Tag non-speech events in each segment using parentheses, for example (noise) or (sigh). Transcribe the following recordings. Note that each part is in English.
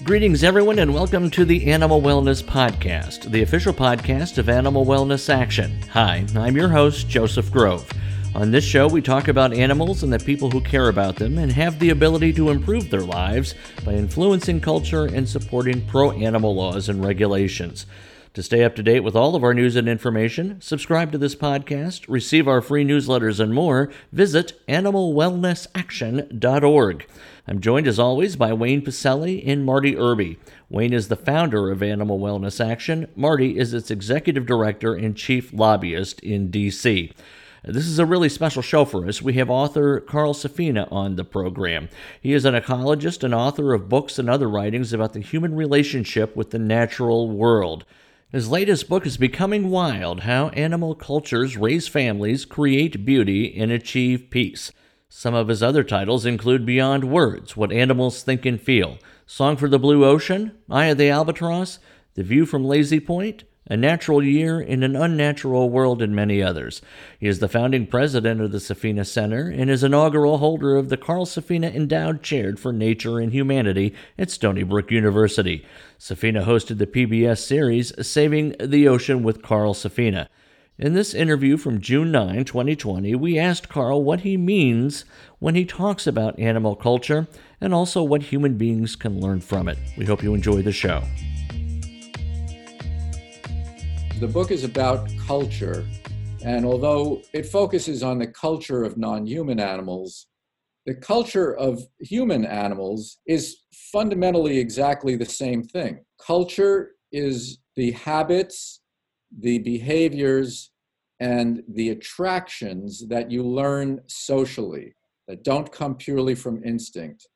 Greetings, everyone, and welcome to the Animal Wellness Podcast, the official podcast of Animal Wellness Action. Hi, I'm your host, Joseph Grove. On this show, we talk about animals and the people who care about them and have the ability to improve their lives by influencing culture and supporting pro animal laws and regulations. To stay up to date with all of our news and information, subscribe to this podcast, receive our free newsletters, and more, visit animalwellnessaction.org. I'm joined as always by Wayne Pacelle and Marty Irby. Wayne is the founder of Animal Wellness Action. Marty is its executive director and chief lobbyist in D.C. This is a really special show for us. We have author Carl Safina on the program. He is an ecologist and author of books and other writings about the human relationship with the natural world. His latest book is Becoming Wild How Animal Cultures Raise Families, Create Beauty, and Achieve Peace. Some of his other titles include Beyond Words What Animals Think and Feel, Song for the Blue Ocean, Eye of the Albatross, The View from Lazy Point, a Natural Year in an Unnatural World, and many others. He is the founding president of the Safina Center and is inaugural holder of the Carl Safina Endowed Chair for Nature and Humanity at Stony Brook University. Safina hosted the PBS series Saving the Ocean with Carl Safina. In this interview from June 9, 2020, we asked Carl what he means when he talks about animal culture and also what human beings can learn from it. We hope you enjoy the show. The book is about culture, and although it focuses on the culture of non human animals, the culture of human animals is fundamentally exactly the same thing. Culture is the habits, the behaviors, and the attractions that you learn socially, that don't come purely from instinct,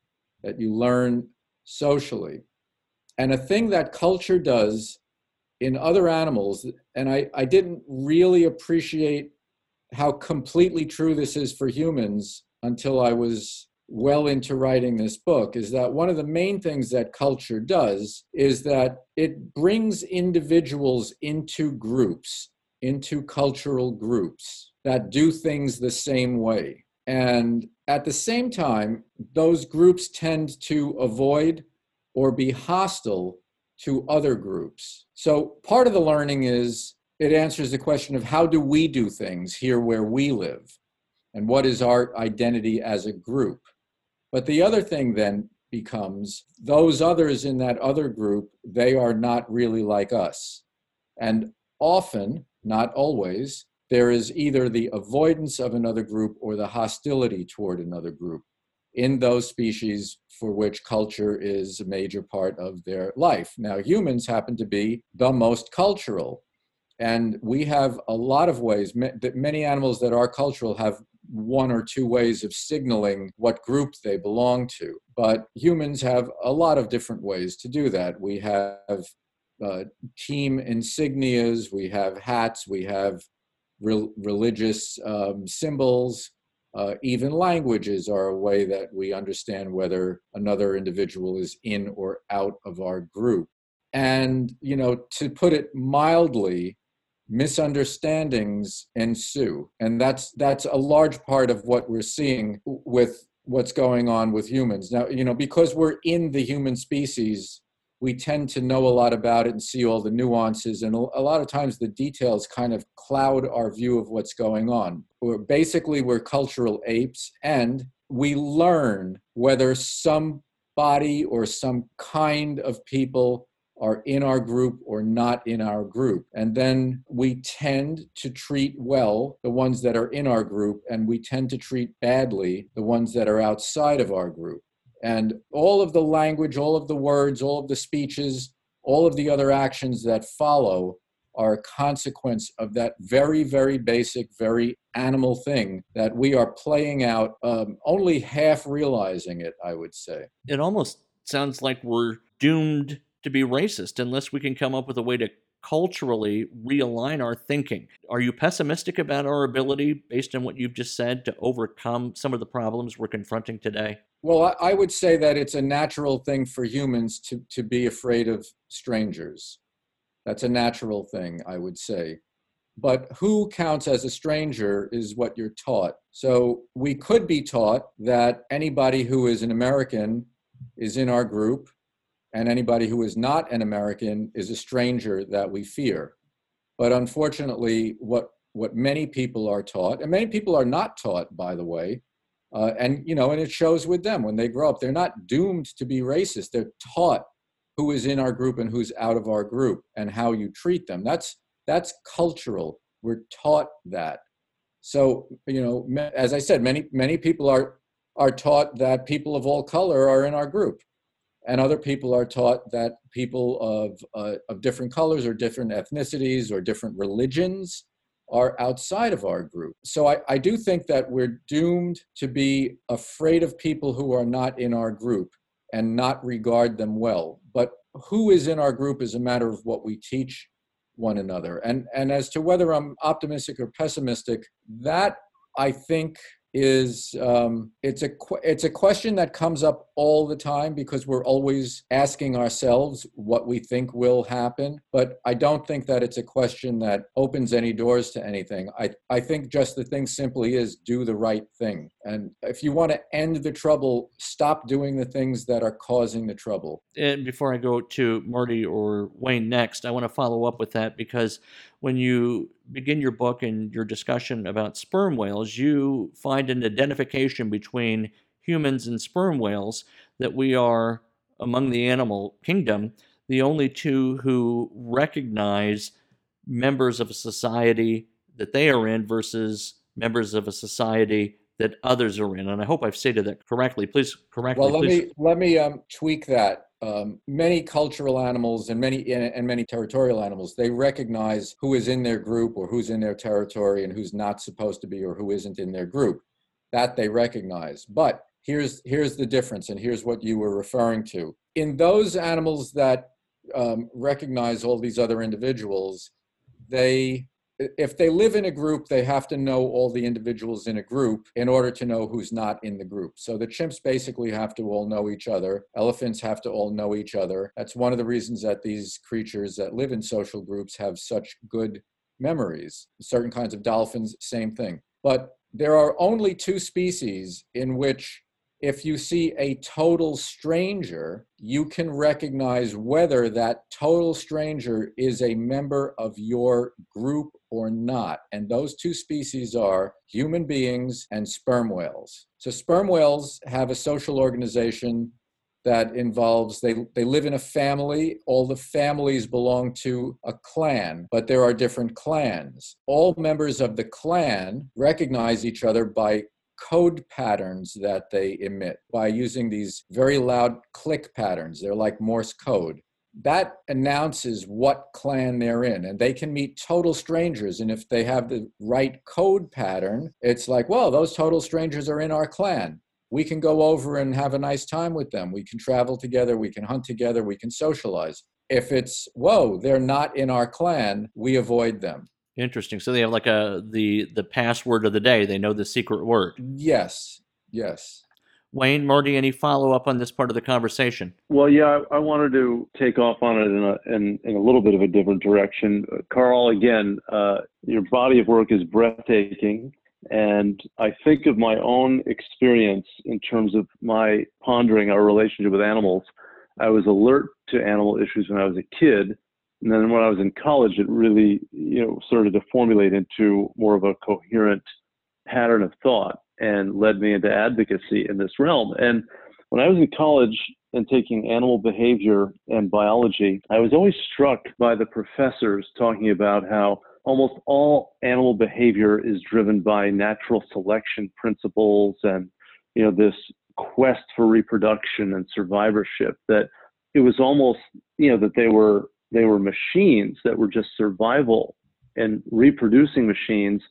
that you learn socially. And a thing that culture does in other animals, and I, I didn't really appreciate how completely true this is for humans until I was well into writing this book, is that one of the main things that culture does is that it brings individuals into groups, into cultural groups that do things the same way. And at the same time, those groups tend to avoid or be hostile to other groups. So part of the learning is it answers the question of how do we do things here where we live and what is our identity as a group. But the other thing then becomes those others in that other group, they are not really like us. And often, not always, there is either the avoidance of another group or the hostility toward another group in those species for which culture is a major part of their life. Now, humans happen to be the most cultural. And we have a lot of ways, that many animals that are cultural have one or two ways of signaling what group they belong to. But humans have a lot of different ways to do that. We have uh, team insignias, we have hats, we have re- religious um, symbols, uh, even languages are a way that we understand whether another individual is in or out of our group. And, you know, to put it mildly, misunderstandings ensue. And that's that's a large part of what we're seeing with what's going on with humans. Now, you know, because we're in the human species, we tend to know a lot about it and see all the nuances and a lot of times the details kind of cloud our view of what's going on we're basically we're cultural apes and we learn whether somebody or some kind of people are in our group or not in our group. And then we tend to treat well the ones that are in our group, and we tend to treat badly the ones that are outside of our group. And all of the language, all of the words, all of the speeches, all of the other actions that follow are a consequence of that very, very basic, very animal thing that we are playing out, um, only half realizing it, I would say. It almost sounds like we're doomed to be racist unless we can come up with a way to culturally realign our thinking. Are you pessimistic about our ability, based on what you've just said, to overcome some of the problems we're confronting today? Well, I would say that it's a natural thing for humans to, to be afraid of strangers. That's a natural thing, I would say. But who counts as a stranger is what you're taught. So we could be taught that anybody who is an American is in our group, and anybody who is not an American is a stranger that we fear. But unfortunately, what what many people are taught, and many people are not taught, by the way, uh, and you know, and it shows with them when they grow up. They're not doomed to be racist. They're taught who is in our group and who's out of our group and how you treat them. That's that's cultural. We're taught that. So you know, as I said, many many people are are taught that people of all color are in our group, and other people are taught that people of uh, of different colors or different ethnicities or different religions are outside of our group. So I, I do think that we're doomed to be afraid of people who are not in our group and not regard them well. But who is in our group is a matter of what we teach one another. And, and as to whether I'm optimistic or pessimistic, that I think is um, it's a it's a question that comes up all the time because we're always asking ourselves what we think will happen but i don't think that it's a question that opens any doors to anything. I i think just the thing simply is do the right thing. And if you want to end the trouble stop doing the things that are causing the trouble. And before i go to marty or wayne next i want to follow up with that because when you begin your book and your discussion about sperm whales, you find an identification between humans and sperm whales that we are, among the animal kingdom, the only two who recognize members of a society that they are in versus members of a society that others are in. And I hope I've stated that correctly. Please correct well, me. Well, let me let me um, tweak that um, many cultural animals and many and many territorial animals they recognize who is in their group or who's in their territory and who's not supposed to be or who isn't in their group. That they recognize. But here's here's the difference and here's what you were referring to. In those animals that um, recognize all these other individuals they if they live in a group, they have to know all the individuals in a group in order to know who's not in the group. So the chimps basically have to all know each other. Elephants have to all know each other. That's one of the reasons that these creatures that live in social groups have such good memories. Certain kinds of dolphins, same thing. But there are only two species in which if you see a total stranger, you can recognize whether that total stranger is a member of your group or not. And those two species are human beings and sperm whales. So, sperm whales have a social organization that involves they, they live in a family. All the families belong to a clan, but there are different clans. All members of the clan recognize each other by code patterns that they emit by using these very loud click patterns. They're like Morse code. That announces what clan they're in, and they can meet total strangers. And if they have the right code pattern, it's like, well, those total strangers are in our clan. We can go over and have a nice time with them. We can travel together. We can hunt together. We can socialize. If it's, whoa, they're not in our clan, we avoid them. Interesting. So they have like a the the password of the day. They know the secret word. Yes. Yes. Wayne, Marty, any follow up on this part of the conversation? Well, yeah, I, I wanted to take off on it in a, in, in a little bit of a different direction. Uh, Carl, again, uh, your body of work is breathtaking. And I think of my own experience in terms of my pondering our relationship with animals. I was alert to animal issues when I was a kid and then when I was in college, it really, you know, started to formulate into more of a coherent pattern of thought and led me into advocacy in this realm. And when I was in college and taking animal behavior and biology, I was always struck by the professors talking about how almost all animal behavior is driven by natural selection principles and, you know, this quest for reproduction and survivorship that it was almost, you know, that they were they were machines that were just survival and reproducing machines.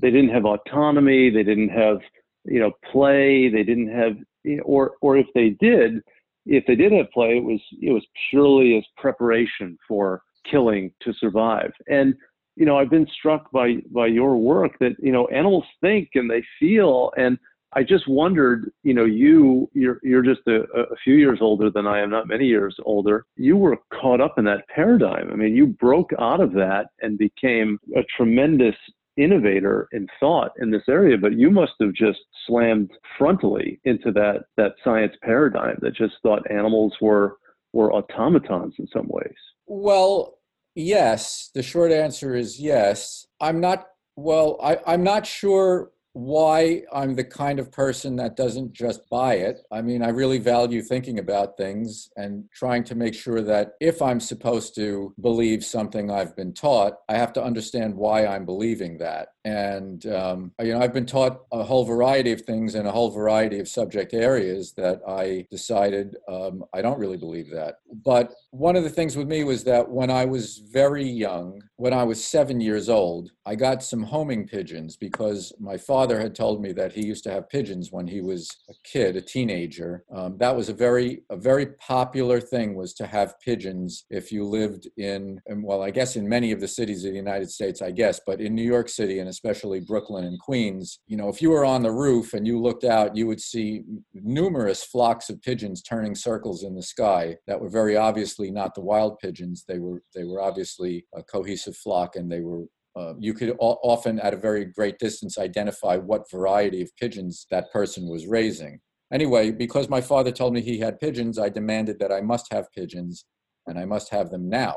They didn't have autonomy. They didn't have, you know, play. They didn't have, or or if they did, if they did have play, it was it was purely as preparation for killing to survive. And you know, I've been struck by by your work that you know animals think and they feel and I just wondered, you know, you you're you're just a, a, few years older than I am, not many years older. You were caught up in that paradigm. I mean, you broke out of that and became a tremendous innovator in thought in this area, but you must have just slammed frontally into that that science paradigm that just thought animals were were automatons in some ways? Well, yes. The short answer is yes. I'm not, well, I, I'm not sure why I'm the kind of person that doesn't just buy it. I mean, I really value thinking about things and trying to make sure that if I'm supposed to believe something I've been taught, I have to understand why I'm believing that. And, um, you know, I've been taught a whole variety of things in a whole variety of subject areas that I decided um, I don't really believe that. But one of the things with me was that when I was very young, when I was seven years old, I got some homing pigeons because my father had told me that he used to have pigeons when he was a kid, a teenager. Um, that was a very, a very popular thing was to have pigeons if you lived in, well, I guess in many of the cities of the United States, I guess, but in New York City and especially Brooklyn and Queens, you know, if you were on the roof and you looked out, you would see numerous flocks of pigeons turning circles in the sky that were very obviously not the wild pigeons. They were they were obviously a cohesive flock, and they were uh, you could often at a very great distance identify what variety of pigeons that person was raising. Anyway, because my father told me he had pigeons, I demanded that I must have pigeons, and I must have them now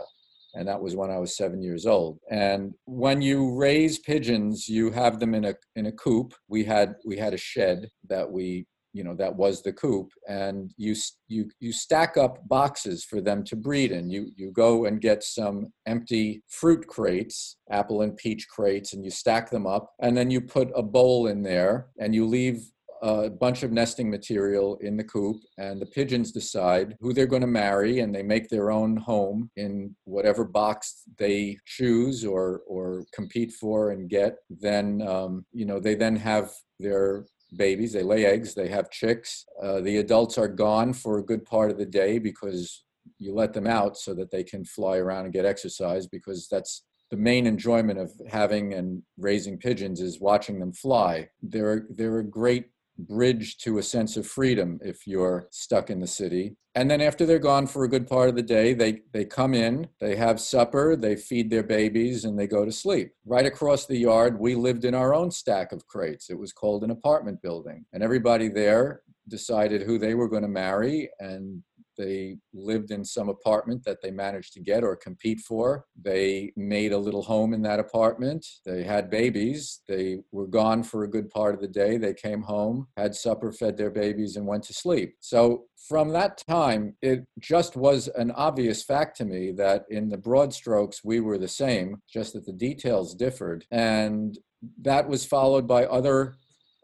and that was when I was seven years old. And when you raise pigeons, you have them in a in a coop. We had we had a shed that we you know that was the coop and you you you stack up boxes for them to breed in you you go and get some empty fruit crates apple and peach crates and you stack them up and then you put a bowl in there and you leave a bunch of nesting material in the coop, and the pigeons decide who they're going to marry, and they make their own home in whatever box they choose or or compete for and get. Then um, you know they then have their babies. They lay eggs. They have chicks. Uh, the adults are gone for a good part of the day because you let them out so that they can fly around and get exercise because that's the main enjoyment of having and raising pigeons is watching them fly. They're they're a great bridge to a sense of freedom if you're stuck in the city. And then after they're gone for a good part of the day, they, they come in, they have supper, they feed their babies, and they go to sleep. Right across the yard, we lived in our own stack of crates. It was called an apartment building. And everybody there decided who they were going to marry and they lived in some apartment that they managed to get or compete for. They made a little home in that apartment. They had babies. They were gone for a good part of the day. They came home, had supper, fed their babies, and went to sleep. So from that time, it just was an obvious fact to me that in the broad strokes, we were the same, just that the details differed. And that was followed by other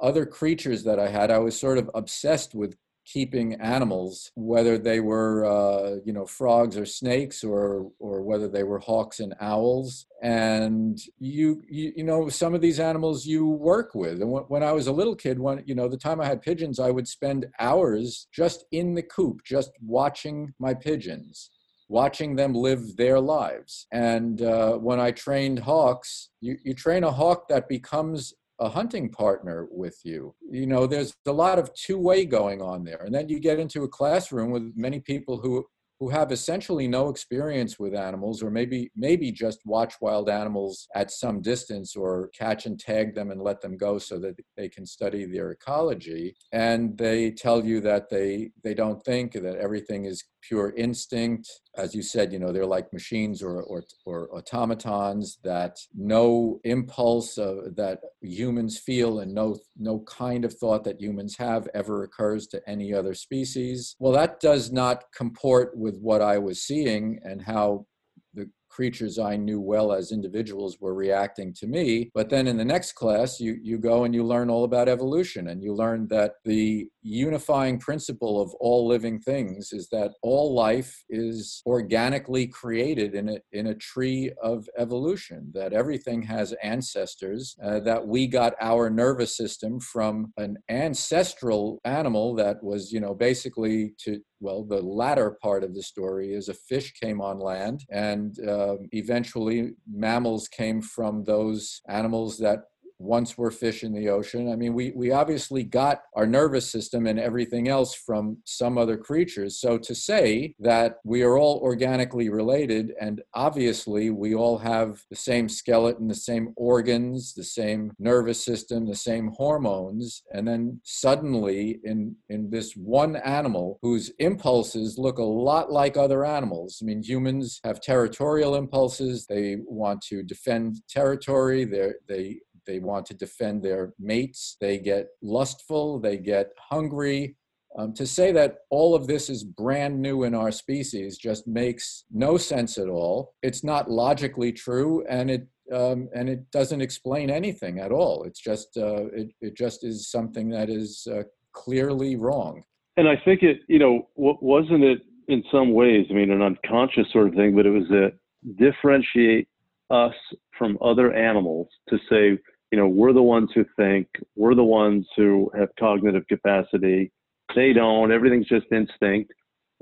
other creatures that I had. I was sort of obsessed with keeping animals, whether they were uh, you know frogs or snakes, or or whether they were hawks and owls. And you, you you know some of these animals you work with. And when I was a little kid, when you know the time I had pigeons, I would spend hours just in the coop, just watching my pigeons watching them live their lives. And uh, when I trained hawks, you, you train a hawk that becomes a hunting partner with you. You know, there's a lot of two way going on there. And then you get into a classroom with many people who who have essentially no experience with animals or maybe maybe just watch wild animals at some distance or catch and tag them and let them go so that they can study their ecology and they tell you that they they don't think that everything is pure instinct as you said you know they're like machines or or, or automatons that no impulse uh, that humans feel and no no kind of thought that humans have ever occurs to any other species well that does not comport with what i was seeing and how the creatures I knew well as individuals were reacting to me. But then in the next class, you, you go and you learn all about evolution and you learn that the unifying principle of all living things is that all life is organically created in a, in a tree of evolution, that everything has ancestors, uh, that we got our nervous system from an ancestral animal that was, you know, basically to well, the latter part of the story is a fish came on land, and uh, eventually mammals came from those animals that once we're fish in the ocean. I mean, we, we obviously got our nervous system and everything else from some other creatures. So to say that we are all organically related and obviously we all have the same skeleton, the same organs, the same nervous system, the same hormones, and then suddenly in, in this one animal whose impulses look a lot like other animals. I mean, humans have territorial impulses. They want to defend territory. They they they want to defend their mates. They get lustful. They get hungry. Um, to say that all of this is brand new in our species just makes no sense at all. It's not logically true, and it um, and it doesn't explain anything at all. It's just uh, it it just is something that is uh, clearly wrong. And I think it, you know, wasn't it in some ways? I mean, an unconscious sort of thing, but it was a differentiate us from other animals to say, you know, we're the ones who think, we're the ones who have cognitive capacity. They don't. Everything's just instinct,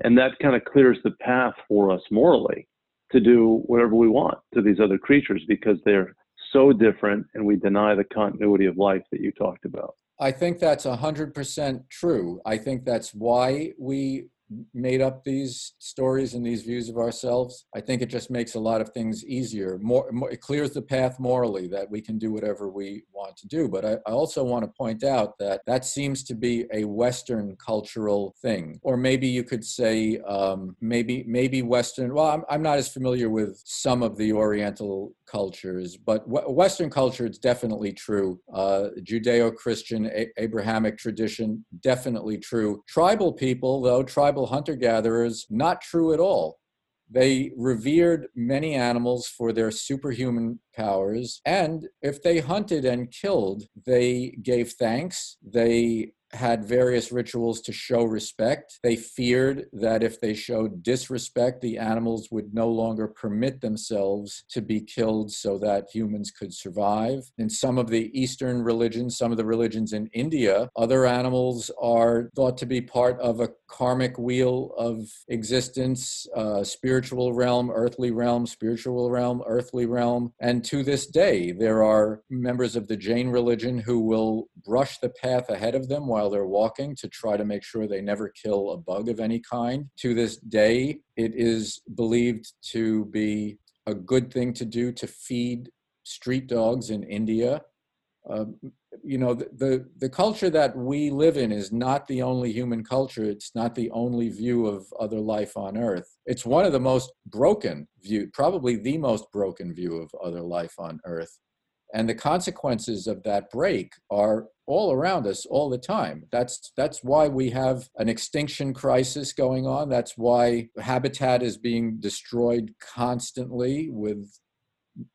and that kind of clears the path for us morally to do whatever we want to these other creatures because they're so different, and we deny the continuity of life that you talked about. I think that's 100% true. I think that's why we made up these stories and these views of ourselves. I think it just makes a lot of things easier. More, more it clears the path morally that we can do whatever we want to do. But I, I, also want to point out that that seems to be a Western cultural thing, or maybe you could say um, maybe maybe Western. Well, I'm, I'm not as familiar with some of the Oriental cultures, but Western culture, it's definitely true. Uh, Judeo Christian, a- Abrahamic tradition, definitely true. Tribal people, though, tribal hunter gatherers, not true at all. They revered many animals for their superhuman powers, and if they hunted and killed, they gave thanks. They had various rituals to show respect. They feared that if they showed disrespect, the animals would no longer permit themselves to be killed so that humans could survive. In some of the Eastern religions, some of the religions in India, other animals are thought to be part of a karmic wheel of existence, uh, spiritual realm, earthly realm, spiritual realm, earthly realm. And to this day, there are members of the Jain religion who will brush the path ahead of them while while they're walking to try to make sure they never kill a bug of any kind. To this day, it is believed to be a good thing to do to feed street dogs in India. Uh, you know, the, the, the culture that we live in is not the only human culture. It's not the only view of other life on Earth. It's one of the most broken view, probably the most broken view of other life on Earth. And the consequences of that break are all around us all the time. That's that's why we have an extinction crisis going on. That's why habitat is being destroyed constantly with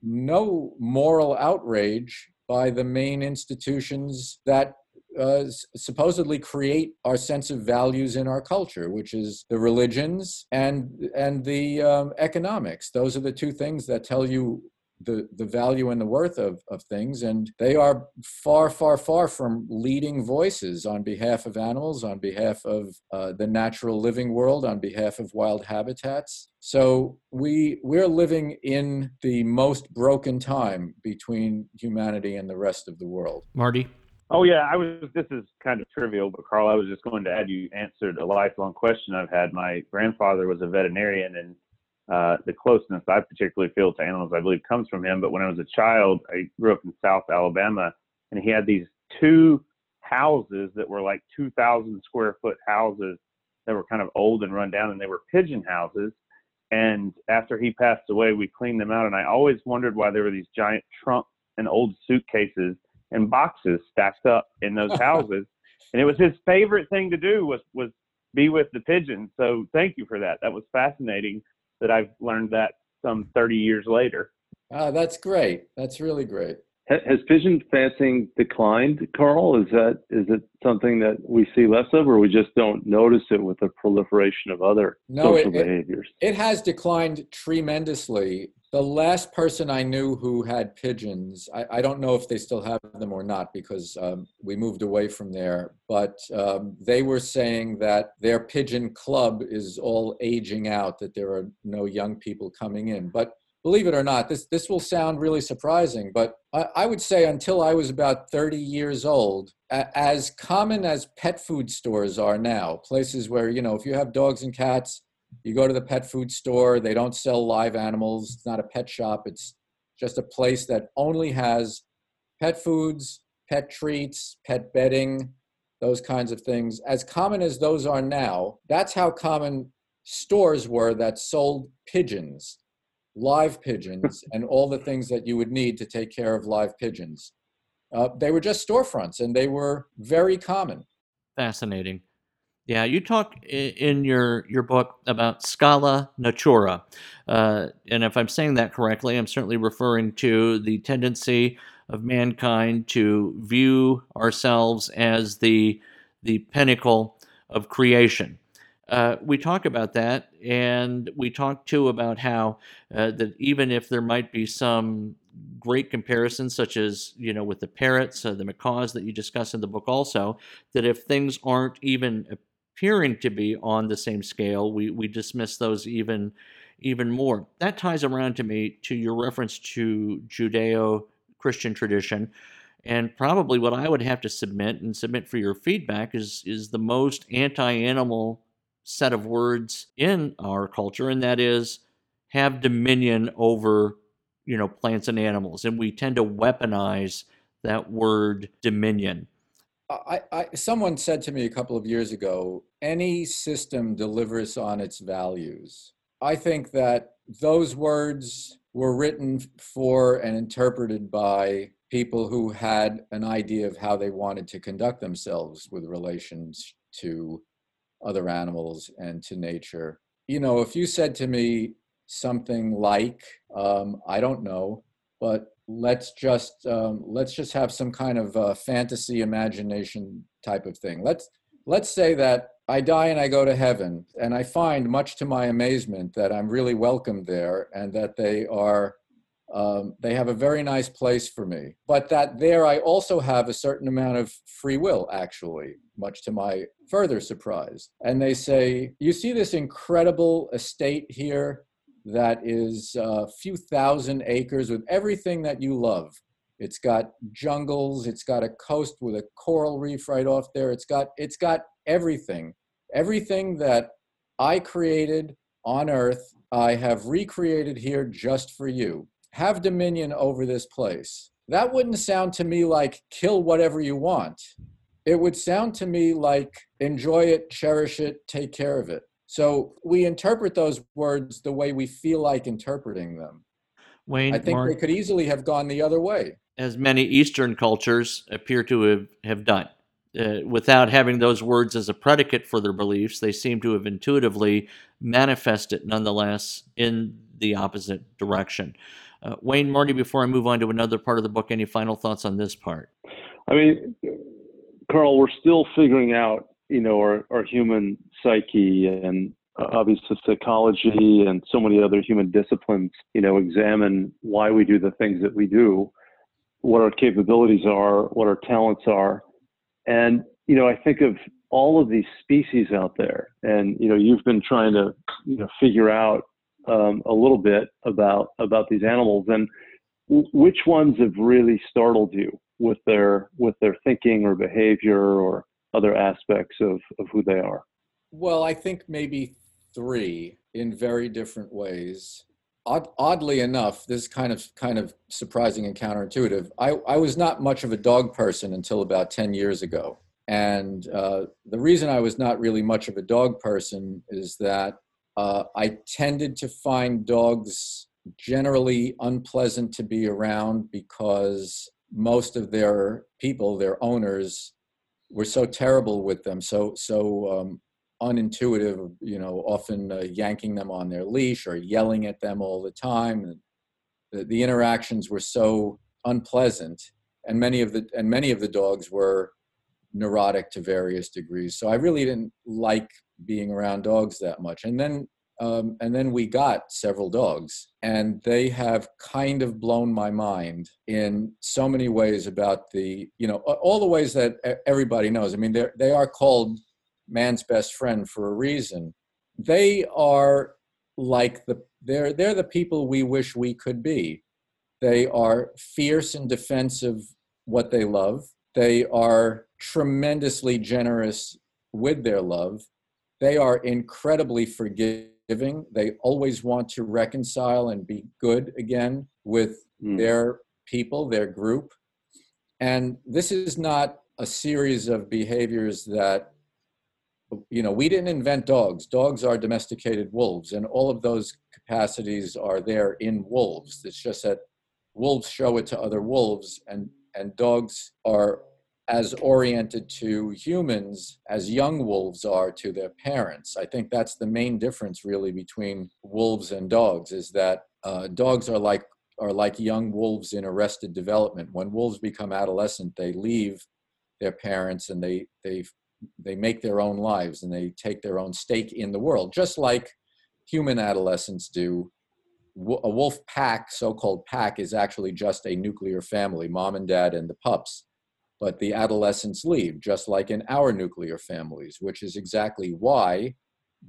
no moral outrage by the main institutions that uh, supposedly create our sense of values in our culture, which is the religions and and the um, economics. Those are the two things that tell you the, the value and the worth of, of things. And they are far, far, far from leading voices on behalf of animals, on behalf of uh, the natural living world, on behalf of wild habitats. So we we're living in the most broken time between humanity and the rest of the world. Marty. Oh yeah, I was. This is kind of trivial, but Carl, I was just going to add. You answered a lifelong question I've had. My grandfather was a veterinarian, and uh, the closeness I particularly feel to animals, I believe, comes from him. But when I was a child, I grew up in South Alabama, and he had these two houses that were like 2,000 square foot houses that were kind of old and run down, and they were pigeon houses. And after he passed away, we cleaned them out, and I always wondered why there were these giant trunks and old suitcases and boxes stacked up in those (laughs) houses. and it was his favorite thing to do was was be with the pigeons. So thank you for that. That was fascinating that I've learned that some 30 years later. Ah, that's great. That's really great. Has pigeon fancying declined, Carl? Is that is it something that we see less of, or we just don't notice it with the proliferation of other no, social it, behaviors? It, it has declined tremendously. The last person I knew who had pigeons, I, I don't know if they still have them or not because um, we moved away from there, but um, they were saying that their pigeon club is all aging out, that there are no young people coming in. But believe it or not, this this will sound really surprising, but I, I would say until I was about 30 years old, a, as common as pet food stores are now, places where you know if you have dogs and cats, you go to the pet food store. They don't sell live animals. It's not a pet shop. It's just a place that only has pet foods, pet treats, pet bedding, those kinds of things. As common as those are now, that's how common stores were that sold pigeons live pigeons and all the things that you would need to take care of live pigeons. Uh, they were just storefronts and they were very common. Fascinating. Yeah, you talk in your your book about scala natura, uh, and if I'm saying that correctly, I'm certainly referring to the tendency of mankind to view ourselves as the the pinnacle of creation uh, we talk about that, and we talk too about how uh, that even if there might be some great comparisons, such as you know with the parrots, uh, the macaws that you discuss in the book, also that if things aren't even appearing to be on the same scale, we we dismiss those even even more. That ties around to me to your reference to Judeo-Christian tradition. And probably what I would have to submit and submit for your feedback is is the most anti-animal set of words in our culture, and that is have dominion over you know plants and animals, and we tend to weaponize that word dominion. I, I, someone said to me a couple of years ago, any system delivers on its values. I think that those words were written for and interpreted by people who had an idea of how they wanted to conduct themselves with relations to other animals and to nature. You know, if you said to me something like, um, I don't know, but let's just um, let's just have some kind of uh, fantasy imagination type of thing. Let's let's say that I die and I go to heaven, and I find, much to my amazement, that I'm really welcome there, and that they are um, they have a very nice place for me. But that there I also have a certain amount of free will, actually, much to my further surprise. And they say, You see this incredible estate here that is a few thousand acres with everything that you love. It's got jungles, it's got a coast with a coral reef right off there. It's got it's got everything. Everything that I created on earth, I have recreated here just for you have dominion over this place. That wouldn't sound to me like kill whatever you want. It would sound to me like enjoy it, cherish it, take care of it. So we interpret those words the way we feel like interpreting them. Wayne, I think Mark, they could easily have gone the other way. As many Eastern cultures appear to have, have done. Uh, without having those words as a predicate for their beliefs, they seem to have intuitively manifested nonetheless in the opposite direction. Uh, Wayne Marty, before I move on to another part of the book, any final thoughts on this part? I mean, Carl, we're still figuring out, you know, our, our human psyche and uh, obviously psychology and so many other human disciplines, you know, examine why we do the things that we do, what our capabilities are, what our talents are. And, you know, I think of all of these species out there and, you know, you've been trying to, you know, figure out um, a little bit about about these animals and w- which ones have really startled you with their with their thinking or behavior or other aspects of, of who they are? Well i think maybe three in very different ways. Odd, oddly enough this is kind of kind of surprising and counterintuitive. I, I was not much of a dog person until about 10 years ago. And uh, the reason i was not really much of a dog person is that uh, I tended to find dogs generally unpleasant to be around because most of their people, their owners, were so terrible with them, so so um, unintuitive. You know, often uh, yanking them on their leash or yelling at them all the time. The, the interactions were so unpleasant, and many of the and many of the dogs were neurotic to various degrees. So I really didn't like being around dogs that much. And then um, and then we got several dogs, and they have kind of blown my mind in so many ways about the, you know, all the ways that everybody knows. I mean, they are called man's best friend for a reason. They are like the they're they're the people we wish we could be. They are fierce in defense of what they love. They are tremendously generous with their love. They are incredibly forgiving. They always want to reconcile and be good again with mm. their people, their group. And this is not a series of behaviors that you know, we didn't invent dogs. Dogs are domesticated wolves, and all of those capacities are there in wolves. It's just that wolves show it to other wolves, and, and dogs are as oriented to humans as young wolves are to their parents. I think that's the main difference, really, between wolves and dogs, is that uh, dogs are like are like young wolves in arrested development. When wolves become adolescent, they leave their parents and they they they make their own lives and they take their own stake in the world, just like human adolescents do. A wolf pack, so called pack, is actually just a nuclear family mom and dad and the pups. But the adolescents leave, just like in our nuclear families, which is exactly why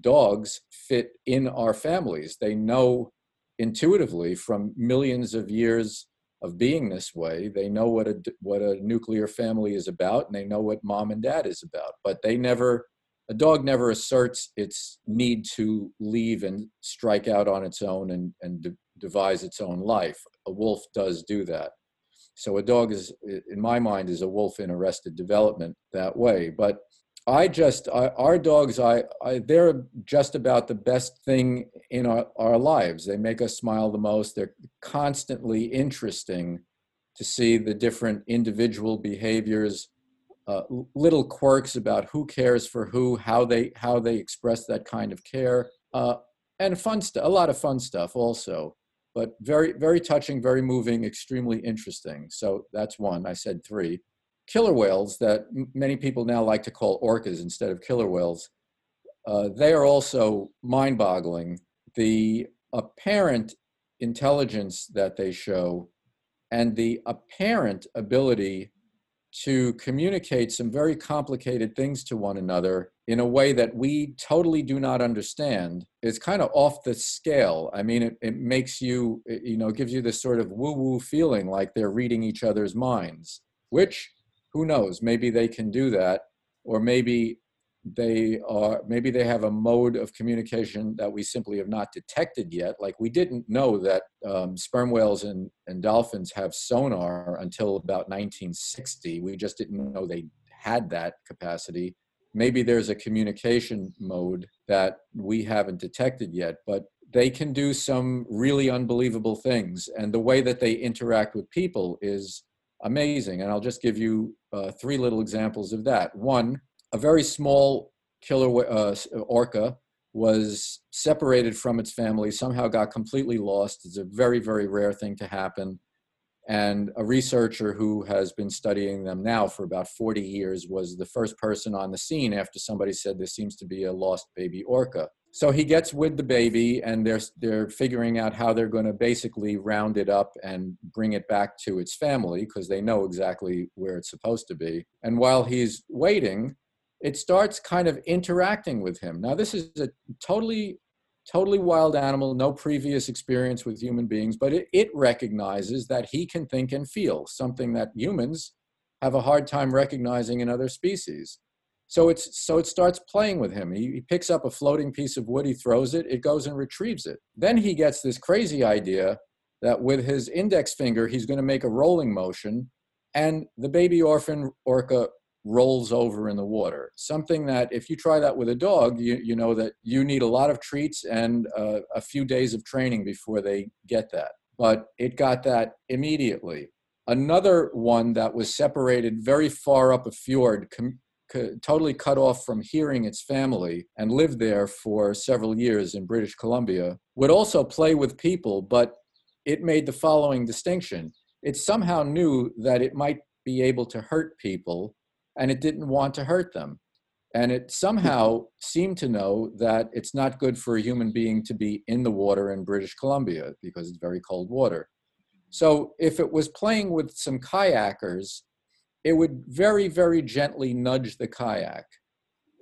dogs fit in our families. They know intuitively from millions of years of being this way. They know what a what a nuclear family is about, and they know what mom and dad is about. But they never, a dog never asserts its need to leave and strike out on its own and and de- devise its own life. A wolf does do that. So a dog is, in my mind, is a wolf in arrested development that way. But I just I, our dogs I, I they're just about the best thing in our, our lives. They make us smile the most. They're constantly interesting to see the different individual behaviors, uh, little quirks about who cares for who, how they how they express that kind of care, uh, and fun stuff. A lot of fun stuff also, but very very touching, very moving, extremely interesting. So that's one. I said three killer whales that many people now like to call orcas instead of killer whales, uh, they are also mind boggling. The apparent intelligence that they show and the apparent ability to communicate some very complicated things to one another in a way that we totally do not understand is kind of off the scale. I mean, it, it makes you, it, you know, gives you this sort of woo woo feeling like they're reading each other's minds, which who knows? Maybe they can do that, or maybe they are maybe they have a mode of communication that we simply have not detected yet like we didn't know that um, sperm whales and, and dolphins have sonar until about 1960 we just didn't know they had that capacity maybe there's a communication mode that we haven't detected yet but they can do some really unbelievable things and the way that they interact with people is amazing. And I'll just give you uh, three little examples of that. One, a very small killer uh, orca was separated from its family, somehow got completely lost. It's a very, very rare thing to happen. And a researcher who has been studying them now for about 40 years was the first person on the scene after somebody said there seems to be a lost baby orca. So he gets with the baby, and they're they're figuring out how they're going to basically round it up and bring it back to its family because they know exactly where it's supposed to be. And while he's waiting, it starts kind of interacting with him. Now this is a totally totally wild animal, no previous experience with human beings, but it, it recognizes that he can think and feel, something that humans have a hard time recognizing in other species. So it's so it starts playing with him. He, he, picks up a floating piece of wood, he throws it, it goes and retrieves it. Then he gets this crazy idea that with his index finger he's going to make a rolling motion, and the baby orphan orca rolls over in the water. Something that if you try that with a dog, you you know that you need a lot of treats and uh, a few days of training before they get that. But it got that immediately. Another one that was separated very far up a fjord, com- totally cut off from hearing its family and lived there for several years in British Columbia, would also play with people, but it made the following distinction. It somehow knew that it might be able to hurt people and it didn't want to hurt them. And it somehow seemed to know that it's not good for a human being to be in the water in British Columbia because it's very cold water. So if it was playing with some kayakers, it would very, very gently nudge the kayak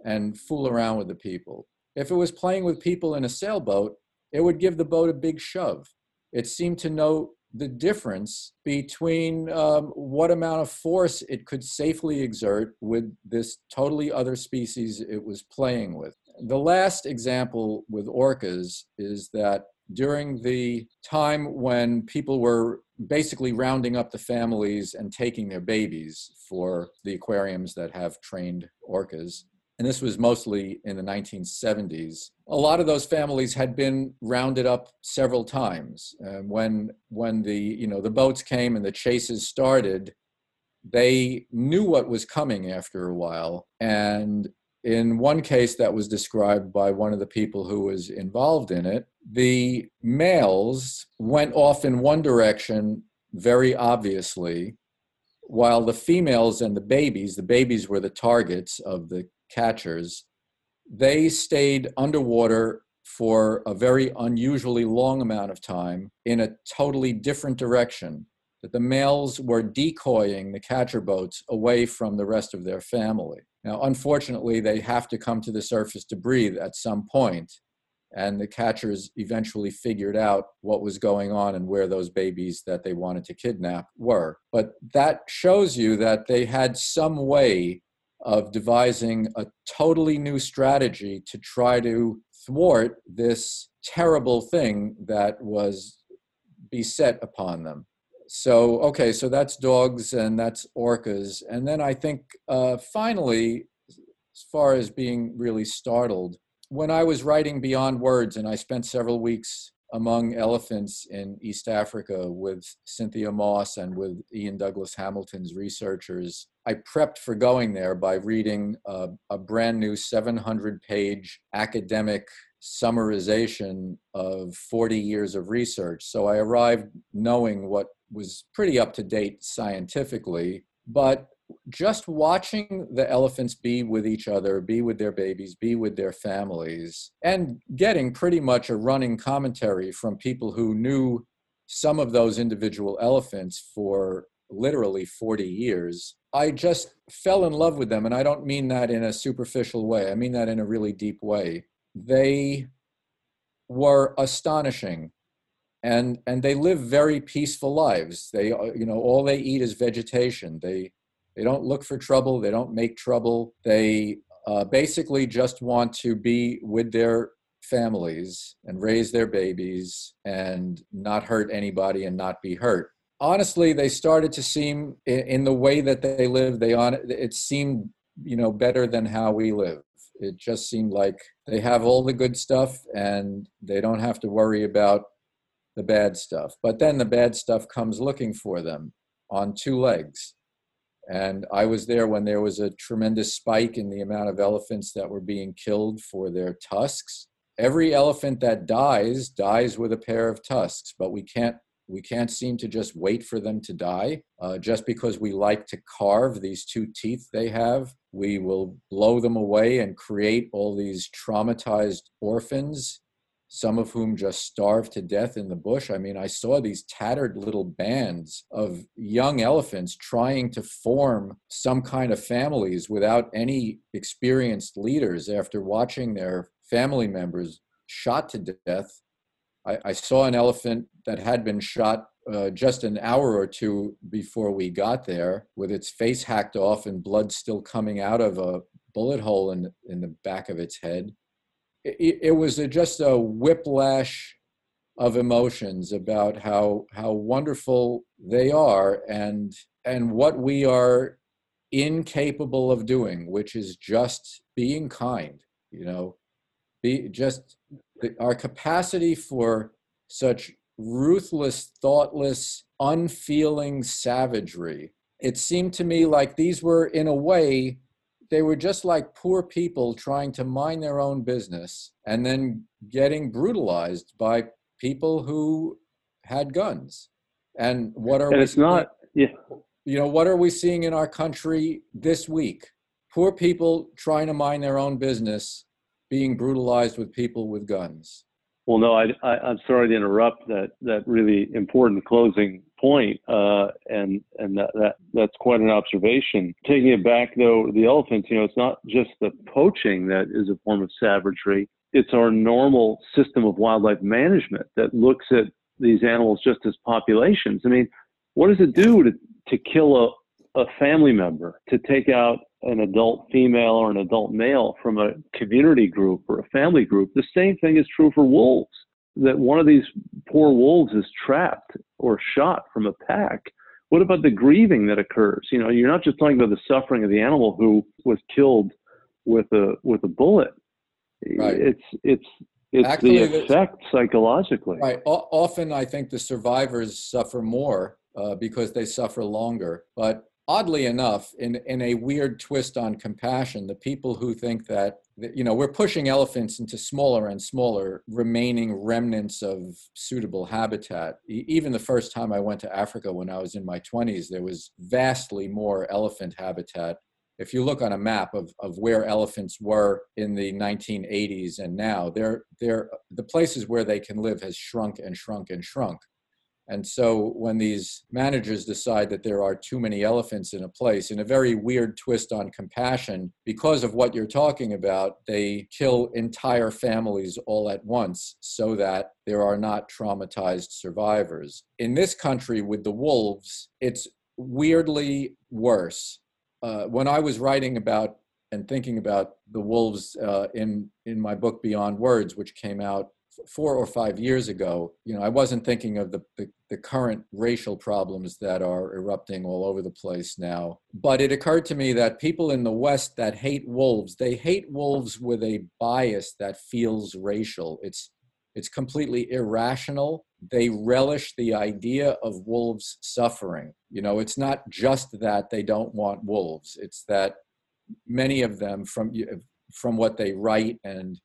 and fool around with the people. If it was playing with people in a sailboat, it would give the boat a big shove. It seemed to know the difference between um, what amount of force it could safely exert with this totally other species it was playing with. The last example with orcas is that during the time when people were basically rounding up the families and taking their babies for the aquariums that have trained orcas, and this was mostly in the 1970s. A lot of those families had been rounded up several times. Uh, when when the you know the boats came and the chases started, they knew what was coming after a while. And in one case that was described by one of the people who was involved in it, the males went off in one direction very obviously, while the females and the babies, the babies were the targets of the catchers, they stayed underwater for a very unusually long amount of time in a totally different direction. That the males were decoying the catcher boats away from the rest of their family. Now, unfortunately, they have to come to the surface to breathe at some point, and the catchers eventually figured out what was going on and where those babies that they wanted to kidnap were. But that shows you that they had some way of devising a totally new strategy to try to thwart this terrible thing that was beset upon them. So, okay, so that's dogs and that's orcas. And then I think uh, finally, as far as being really startled, when I was writing Beyond Words and I spent several weeks among elephants in East Africa with Cynthia Moss and with Iain Douglas-Hamilton's researchers. I prepped for going there by reading a, a brand new 700 page academic summarization of 40 years of research. So I arrived knowing what was pretty up to date scientifically, but just watching the elephants be with each other, be with their babies, be with their families, and getting pretty much a running commentary from people who knew some of those individual elephants for literally 40 years, I just fell in love with them. And I don't mean that in a superficial way, I mean that in a really deep way. They were astonishing and and they live very peaceful lives they uh, you know all they eat is vegetation they they don't look for trouble. They don't make trouble. They uh, basically just want to be with their families and raise their babies and not hurt anybody and not be hurt. Honestly, they started to seem in, the way that they live. They on it seemed you know better than how we live. It just seemed like they have all the good stuff and they don't have to worry about the bad stuff. But then the bad stuff comes looking for them on two legs and I was there when there was a tremendous spike in the amount of elephants that were being killed for their tusks. Every elephant that dies dies with a pair of tusks, but we can't we can't seem to just wait for them to die. Uh, just because we like to carve these two teeth they have, we will blow them away and create all these traumatized orphans some of whom just starved to death in the bush. I mean, I saw these tattered little bands of young elephants trying to form some kind of families without any experienced leaders after watching their family members shot to death. I, I saw an elephant that had been shot uh, just an hour or two before we got there with its face hacked off and blood still coming out of a bullet hole in, in the back of its head it, it was a, just a whiplash of emotions about how how wonderful they are and and what we are incapable of doing which is just being kind you know? Be just our capacity for such ruthless thoughtless unfeeling savagery. It seemed to me like these were in a way they were just like poor people trying to mind their own business and then getting brutalized by people who had guns. And what are and we it's not yeah. You know, what are we seeing in our country this week? Poor people trying to mind their own business being brutalized with people with guns. Well, no, I, I, am sorry to interrupt that, that really important closing point, uh, and and that, that that's quite an observation. Taking it back though, the elephants, you know, it's not just the poaching that is a form of savagery. it's our normal system of wildlife management that looks at these animals just as populations. I mean, what does it do to, to kill a, a family member, to take out an adult female or an adult male from a community group or a family group? The same thing is true for wolves. That one of these poor wolves is trapped or shot from a pack. What about the grieving that occurs? You know, you're not just talking about the suffering of the animal who was killed with a with a bullet. Right. It's it's it's Actually, the effect psychologically. Right. O- often, I think the survivors suffer more uh, because they suffer longer. But oddly enough, in in a weird twist on compassion, the people who think that you know we're pushing elephants into smaller and smaller remaining remnants of suitable habitat. even the first time I went to Africa when I was in my 20s, there was vastly more elephant habitat if you look on a map of, of where elephants were in the 1980s and now, they're, they're, the places where they can live has shrunk and shrunk and shrunk. And so when these managers decide that there are too many elephants in a place, in a very weird twist on compassion, because of what you're talking about, they kill entire families all at once so that there are not traumatized survivors. In this country with the wolves, it's weirdly worse uh, when I was writing about and thinking about the wolves uh, in in my book Beyond Words, which came out four or five years ago, you know, I wasn't thinking of the, the, the current racial problems that are erupting all over the place now. But it occurred to me that people in the West that hate wolves, they hate wolves with a bias that feels racial. It's it's completely irrational. They relish the idea of wolves suffering. You know, it's not just that they don't want wolves, it's that many of them, from, from what they write and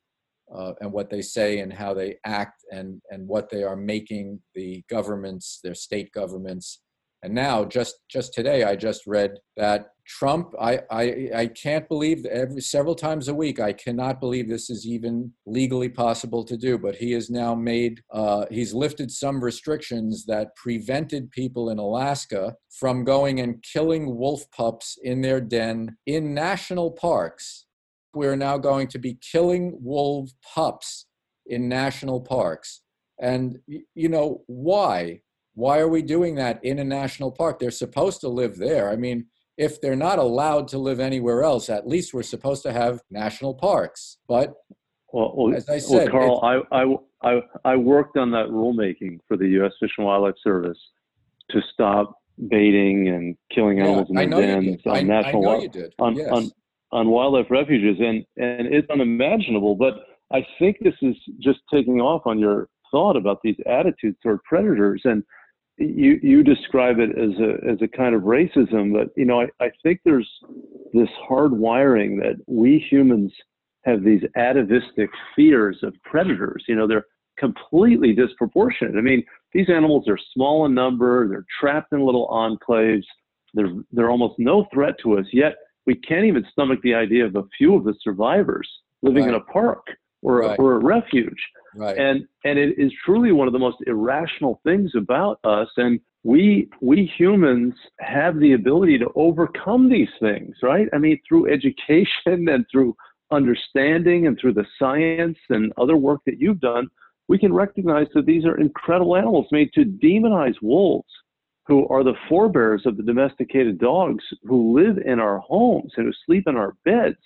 uh, and what they say and how they act and, and what they are making the governments, their state governments, and now, just just today, I just read that Trump. I I, I can't believe every several times a week. I cannot believe this is even legally possible to do. But he has now made. Uh, he's lifted some restrictions that prevented people in Alaska from going and killing wolf pups in their den in national parks. We're now going to be killing wolf pups in national parks. And you know why? Why are we doing that in a national park? They're supposed to live there. I mean, if they're not allowed to live anywhere else, at least we're supposed to have national parks. But well, well as I said, well, Carl, I, I, I, I worked on that rulemaking for the U.S. Fish and Wildlife Service to stop baiting and killing animals yeah, in the dens on I, national I on, yes. on, on wildlife refuges, and and it's unimaginable. But I think this is just taking off on your thought about these attitudes toward predators and you you describe it as a as a kind of racism, but you know I, I think there's this hard wiring that we humans have these atavistic fears of predators. You know, they're completely disproportionate. I mean, these animals are small in number, they're trapped in little enclaves, they're they're almost no threat to us, yet we can't even stomach the idea of a few of the survivors living right. in a park or, right. a, or a refuge. Right. And and it is truly one of the most irrational things about us. And we we humans have the ability to overcome these things, right? I mean, through education (laughs) and through understanding and through the science and other work that you've done, we can recognize that these are incredible animals made to demonize wolves who are the forebears of the domesticated dogs who live in our homes and who sleep in our beds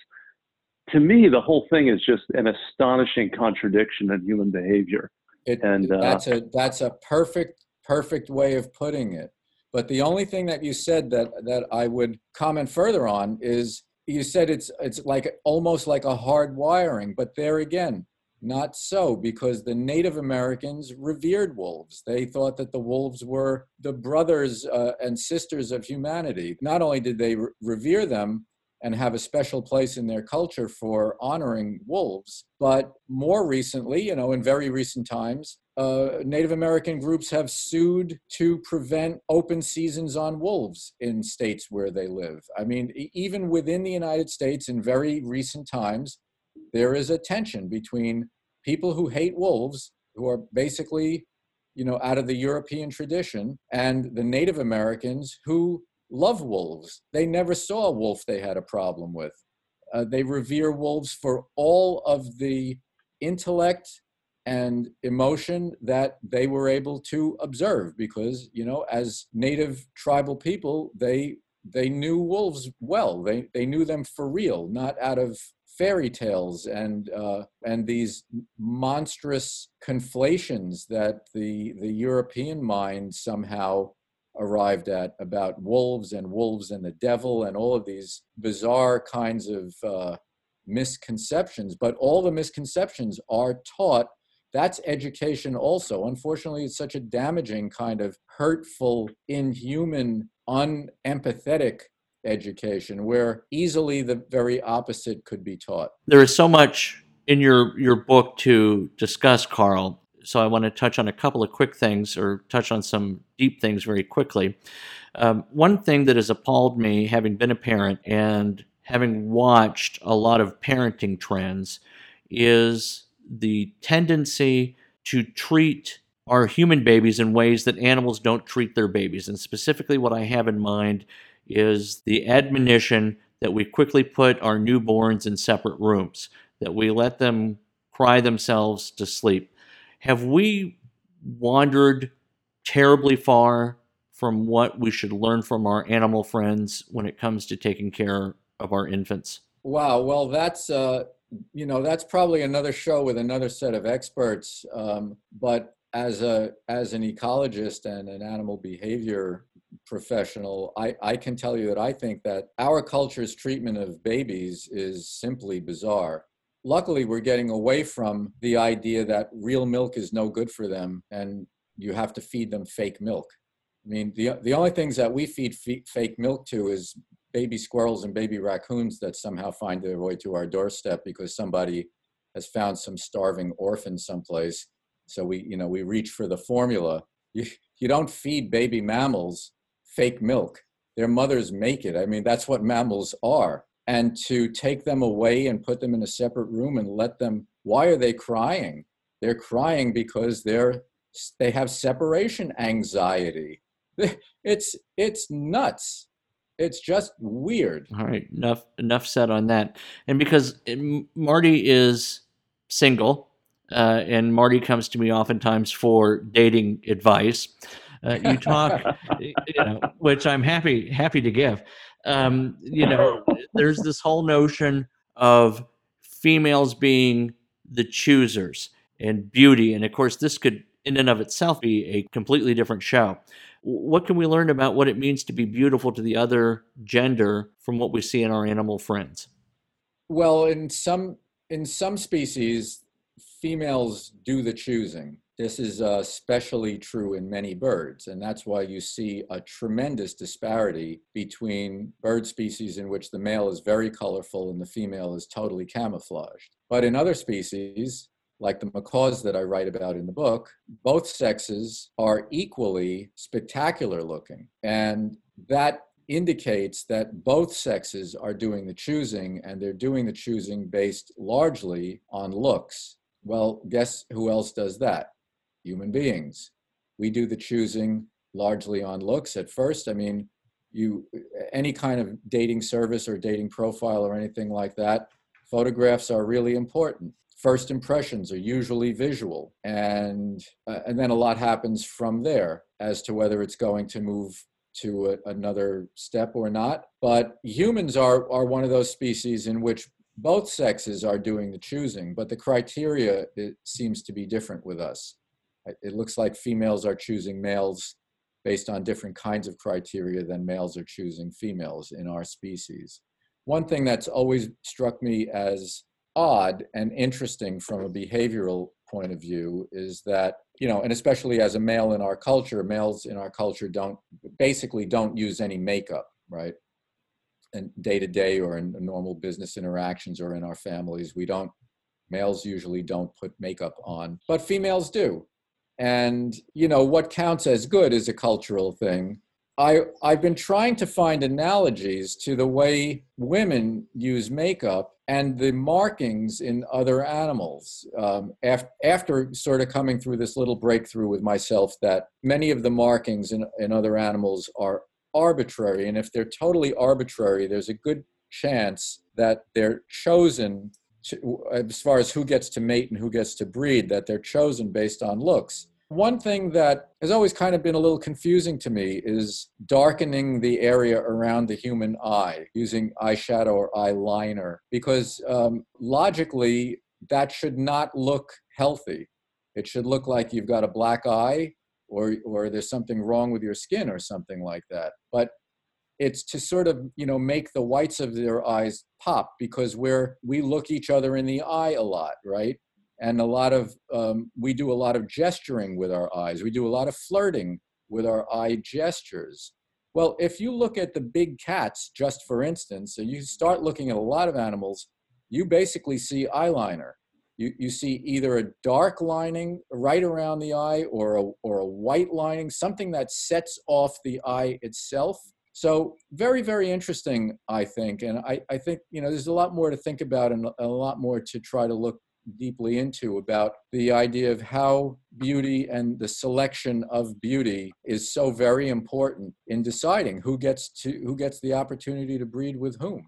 to me, the whole thing is just an astonishing contradiction in human behavior. It, and uh, that's a that's a perfect perfect way of putting it. But the only thing that you said that that I would comment further on is you said it's it's like almost like a hard wiring. But there again, not so because the Native Americans revered wolves. They thought that the wolves were the brothers uh, and sisters of humanity. Not only did they re- revere them, and have a special place in their culture for honoring wolves. But more recently, you know, in very recent times, uh, Native American groups have sued to prevent open seasons on wolves in states where they live. I mean, even within the United States, in very recent times, there is a tension between people who hate wolves, who are basically, you know, out of the European tradition, and the Native Americans who love wolves. They never saw a wolf they had a problem with. Uh, they revere wolves for all of the intellect and emotion that they were able to observe because you know as native tribal people they they knew wolves well they they knew them for real not out of fairy tales and uh, and these monstrous conflations that the the European mind somehow arrived at about wolves and wolves and the devil and all of these bizarre kinds of uh, misconceptions. But all the misconceptions are taught. That's education also. Unfortunately, it's such a damaging kind of hurtful, inhuman, unempathetic education where easily the very opposite could be taught. There is so much in your your book to discuss, Carl so I want to touch on a couple of quick things or touch on some deep things very quickly. Um, one thing that has appalled me, having been a parent and having watched a lot of parenting trends, is the tendency to treat our human babies in ways that animals don't treat their babies. And specifically, what I have in mind is the admonition that we quickly put our newborns in separate rooms, that we let them cry themselves to sleep have we wandered terribly far from what we should learn from our animal friends when it comes to taking care of our infants? Wow. Well, that's uh, you know that's probably another show with another set of experts. Um, but as a as an ecologist and an animal behavior professional, I, I can tell you that I think that our culture's treatment of babies is simply bizarre. Luckily we're getting away from the idea that real milk is no good for them and you have to feed them fake milk. I mean the, the only things that we feed fake milk to is baby squirrels and baby raccoons that somehow find their way to our doorstep because somebody has found some starving orphan someplace. So we you know we reach for the formula. You, you don't feed baby mammals fake milk. Their mothers make it. I mean that's what mammals are. And to take them away and put them in a separate room and let them why are they crying? They're crying because they're they have separation anxiety. (laughs) It's it's nuts. It's just weird. All right enough enough said on that. And because marty is single uh, and marty comes to me oftentimes for dating advice uh, you talk (laughs) you know which i'm happy happy to give um, you know, there's this whole notion of females being the choosers and beauty. And of course, this could, in and of itself, be a completely different show. What can we learn about what it means to be beautiful to the other gender from what we see in our animal friends? Well, in some in some species, females do the choosing. This is uh, especially true in many birds, and that's why you see a tremendous disparity between bird species in which the male is very colorful and the female is totally camouflaged. But in other species, like the macaws that I write about in the book, both sexes are equally spectacular looking. And that indicates that both sexes are doing the choosing, and they're doing the choosing based largely on looks. Well, guess who else does that? Human beings. We do the choosing largely on looks at first. I mean, you any kind of dating service or dating profile or anything like that, photographs are really important. First impressions are usually visual, and uh, and then a lot happens from there as to whether it's going to move to a, another step or not. But humans are are one of those species in which both sexes are doing the choosing, but the criteria it seems to be different with us it looks like females are choosing males based on different kinds of criteria than males are choosing females in our species. One thing that's always struck me as odd and interesting from a behavioral point of view is that you know and especially as a male in our culture males in our culture don't basically don't use any makeup right and day to day or in normal business interactions or in our families we don't males usually don't put makeup on but females do and you know what counts as good is a cultural thing I, I've been trying to find analogies to the way women use makeup and the markings in other animals. Um, after, after sort of coming through this little breakthrough with myself, that many of the markings in, in other animals are arbitrary. And if they're totally arbitrary, there's a good chance that they're chosen to, as far as who gets to mate and who gets to breed, that they're chosen based on looks. One thing that has always kind of been a little confusing to me is darkening the area around the human eye using eyeshadow or eyeliner, because um, logically, that should not look healthy. It should look like you've got a black eye or, or there's something wrong with your skin or something like that. But it's to sort of you know make the whites of their eyes pop because we're we look each other in the eye a lot right? And a lot of um, we do a lot of gesturing with our eyes. We do a lot of flirting with our eye gestures. Well if you look at the big cats just for instance and you start looking at a lot of animals you basically see eyeliner. You, you see either a dark lining right around the eye or a, or a white lining something that sets off the eye itself so very, very interesting, I think. And I, I think, you know, there's a lot more to think about and a lot more to try to look deeply into about the idea of how beauty and the selection of beauty is so very important in deciding who gets to who gets the opportunity to breed with whom.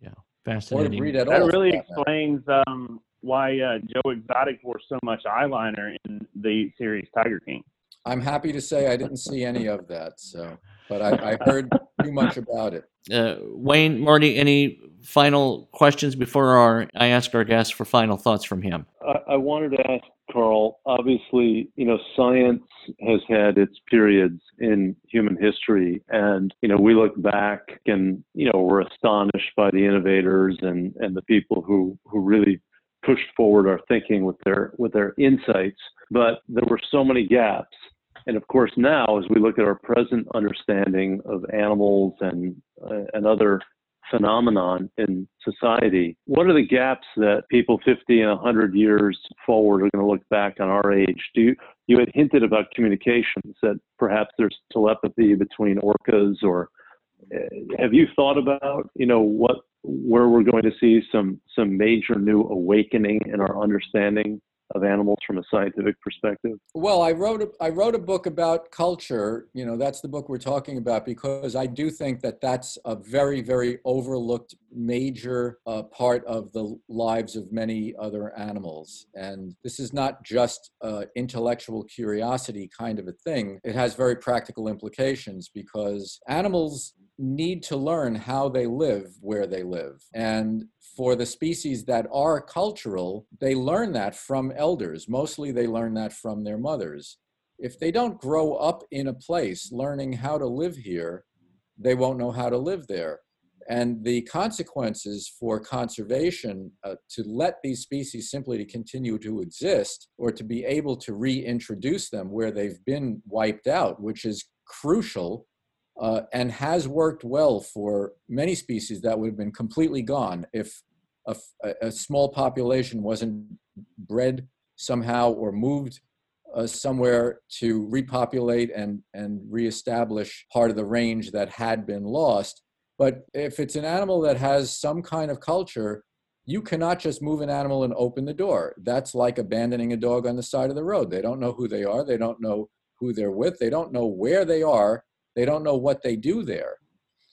Yeah, fascinating. Or to breed at that all. really that explains um, why uh, Joe Exotic wore so much eyeliner in the series Tiger King. I'm happy to say I didn't see any of that. So, (laughs) but I, I heard too much about it. (laughs) Uh, Wayne, Marty, any final questions before our I ask our guest for final thoughts from him? I, I wanted to ask Carl. Obviously, you know, science has had its periods in human history, and you know, we look back and you know, we're astonished by the innovators and and the people who who really pushed forward our thinking with their with their insights. But there were so many gaps and of course, now as we look at our present understanding of animals and uh, and other phenomenon in society, what are the gaps that people 50 and 100 years forward are going to look back on our age? Do you, you had hinted about communications that perhaps there's telepathy between orcas, or uh, have you thought about you know what where we're going to see some some major new awakening in our understanding of animals from a scientific perspective? Well, I wrote a, I wrote a book about culture. You know, that's the book we're talking about because I do think that that's a very very overlooked major uh, part of the lives of many other animals. And this is not just uh, intellectual curiosity kind of a thing. It has very practical implications because animals need to learn how they live where they live. And for the species that are cultural, they learn that from elders. Mostly they learn that from their mothers. If they don't grow up in a place learning how to live here, they won't know how to live there. And the consequences for conservation uh, to let these species simply to continue to exist or to be able to reintroduce them where they've been wiped out, which is crucial uh, and has worked well for many species that would have been completely gone if a, a small population wasn't bred somehow or moved uh, somewhere to repopulate and, and reestablish part of the range that had been lost. But if it's an animal that has some kind of culture, you cannot just move an animal and open the door. That's like abandoning a dog on the side of the road. They don't know who they are, they don't know who they're with, they don't know where they are, they don't know what they do there.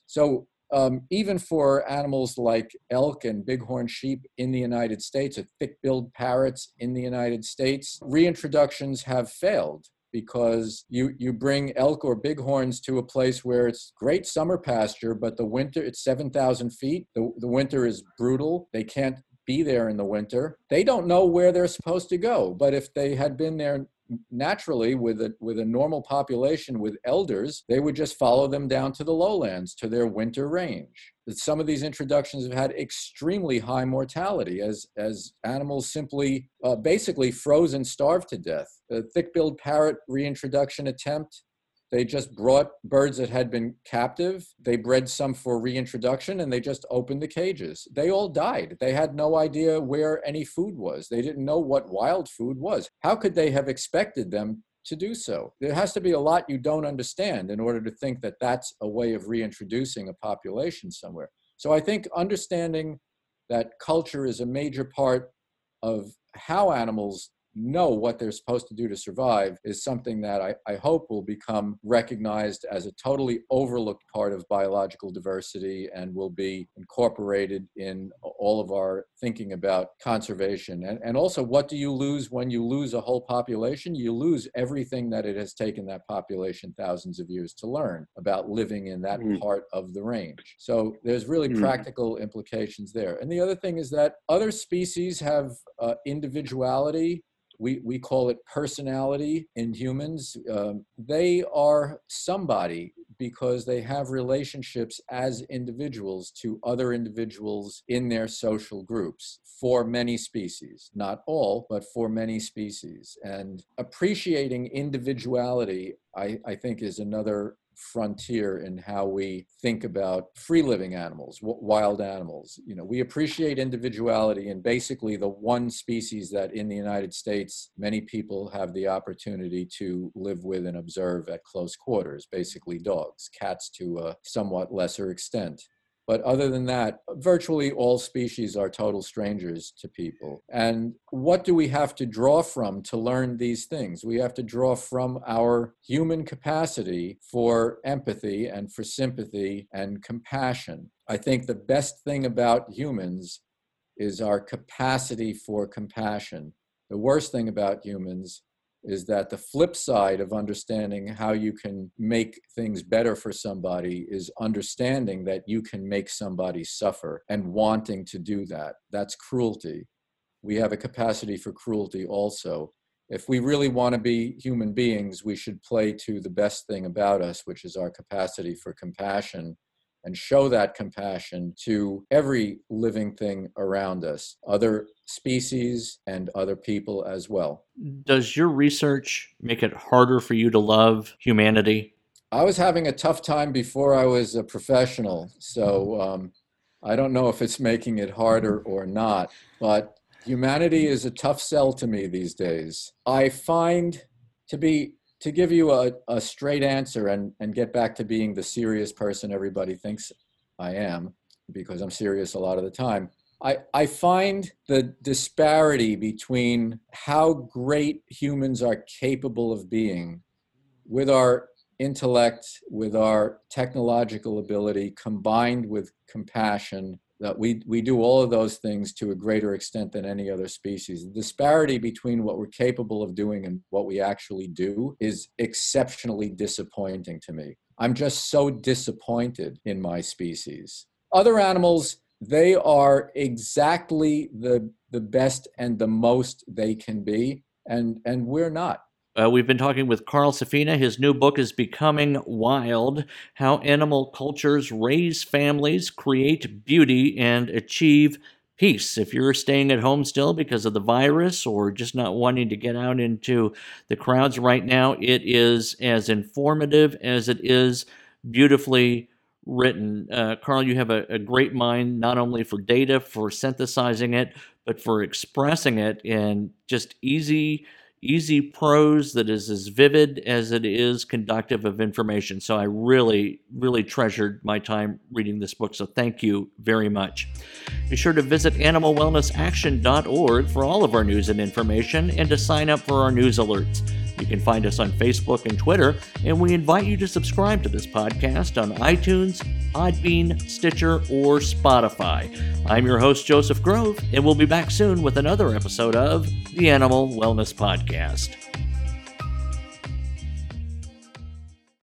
So um, even for animals like elk and bighorn sheep in the United States, or thick-billed parrots in the United States, reintroductions have failed because you, you bring elk or bighorns to a place where it's great summer pasture, but the winter, it's 7,000 feet. The, the winter is brutal. They can't be there in the winter. They don't know where they're supposed to go. But if they had been there naturally with a with a normal population with elders they would just follow them down to the lowlands to their winter range. Some of these introductions have had extremely high mortality as as animals simply uh, basically froze and starved to death. The thick-billed parrot reintroduction attempt they just brought birds that had been captive. They bred some for reintroduction and they just opened the cages. They all died. They had no idea where any food was. They didn't know what wild food was. How could they have expected them to do so? There has to be a lot you don't understand in order to think that that's a way of reintroducing a population somewhere. So I think understanding that culture is a major part of how animals know what they're supposed to do to survive is something that I, I hope will become recognized as a totally overlooked part of biological diversity and will be incorporated in all of our thinking about conservation. And, and also, what do you lose when you lose a whole population? You lose everything that it has taken that population thousands of years to learn about living in that mm. part of the range. So there's really mm. practical implications there. And the other thing is that other species have uh, individuality we, we call it personality in humans. Um, they are somebody because they have relationships as individuals to other individuals in their social groups for many species. Not all, but for many species. And appreciating individuality, I, I think, is another frontier in how we think about free living animals, wild animals. You know, we appreciate individuality in basically the one species that in the United States many people have the opportunity to live with and observe at close quarters, basically dogs, cats to a somewhat lesser extent. But other than that, virtually all species are total strangers to people. And what do we have to draw from to learn these things? We have to draw from our human capacity for empathy and for sympathy and compassion. I think the best thing about humans is our capacity for compassion. The worst thing about humans is that the flip side of understanding how you can make things better for somebody is understanding that you can make somebody suffer and wanting to do that. That's cruelty. We have a capacity for cruelty also. If we really want to be human beings, we should play to the best thing about us, which is our capacity for compassion and show that compassion to every living thing around us, other species and other people as well. Does your research make it harder for you to love humanity? I was having a tough time before I was a professional, so um, I don't know if it's making it harder or not, but humanity is a tough sell to me these days. I find to be to give you a, a straight answer and, and get back to being the serious person everybody thinks I am, because I'm serious a lot of the time, I, I find the disparity between how great humans are capable of being with our intellect, with our technological ability, combined with compassion that we, we do all of those things to a greater extent than any other species. The disparity between what we're capable of doing and what we actually do is exceptionally disappointing to me. I'm just so disappointed in my species. Other animals, they are exactly the, the best and the most they can be, and, and we're not. Uh, we've been talking with Carl Safina. His new book is Becoming Wild How Animal Cultures Raise Families, Create Beauty, and Achieve Peace. If you're staying at home still because of the virus or just not wanting to get out into the crowds right now, it is as informative as it is beautifully written. Uh, Carl, you have a, a great mind not only for data, for synthesizing it, but for expressing it in just easy easy prose that is as vivid as it is conductive of information. So I really, really treasured my time reading this book. So thank you very much. Be sure to visit animalwellnessaction.org for all of our news and information and to sign up for our news alerts. You can find us on Facebook and Twitter, and we invite you to subscribe to this podcast on iTunes, Podbean, Stitcher, or Spotify. I'm your host, Joseph Grove, and we'll be back soon with another episode of the Animal Wellness Podcast.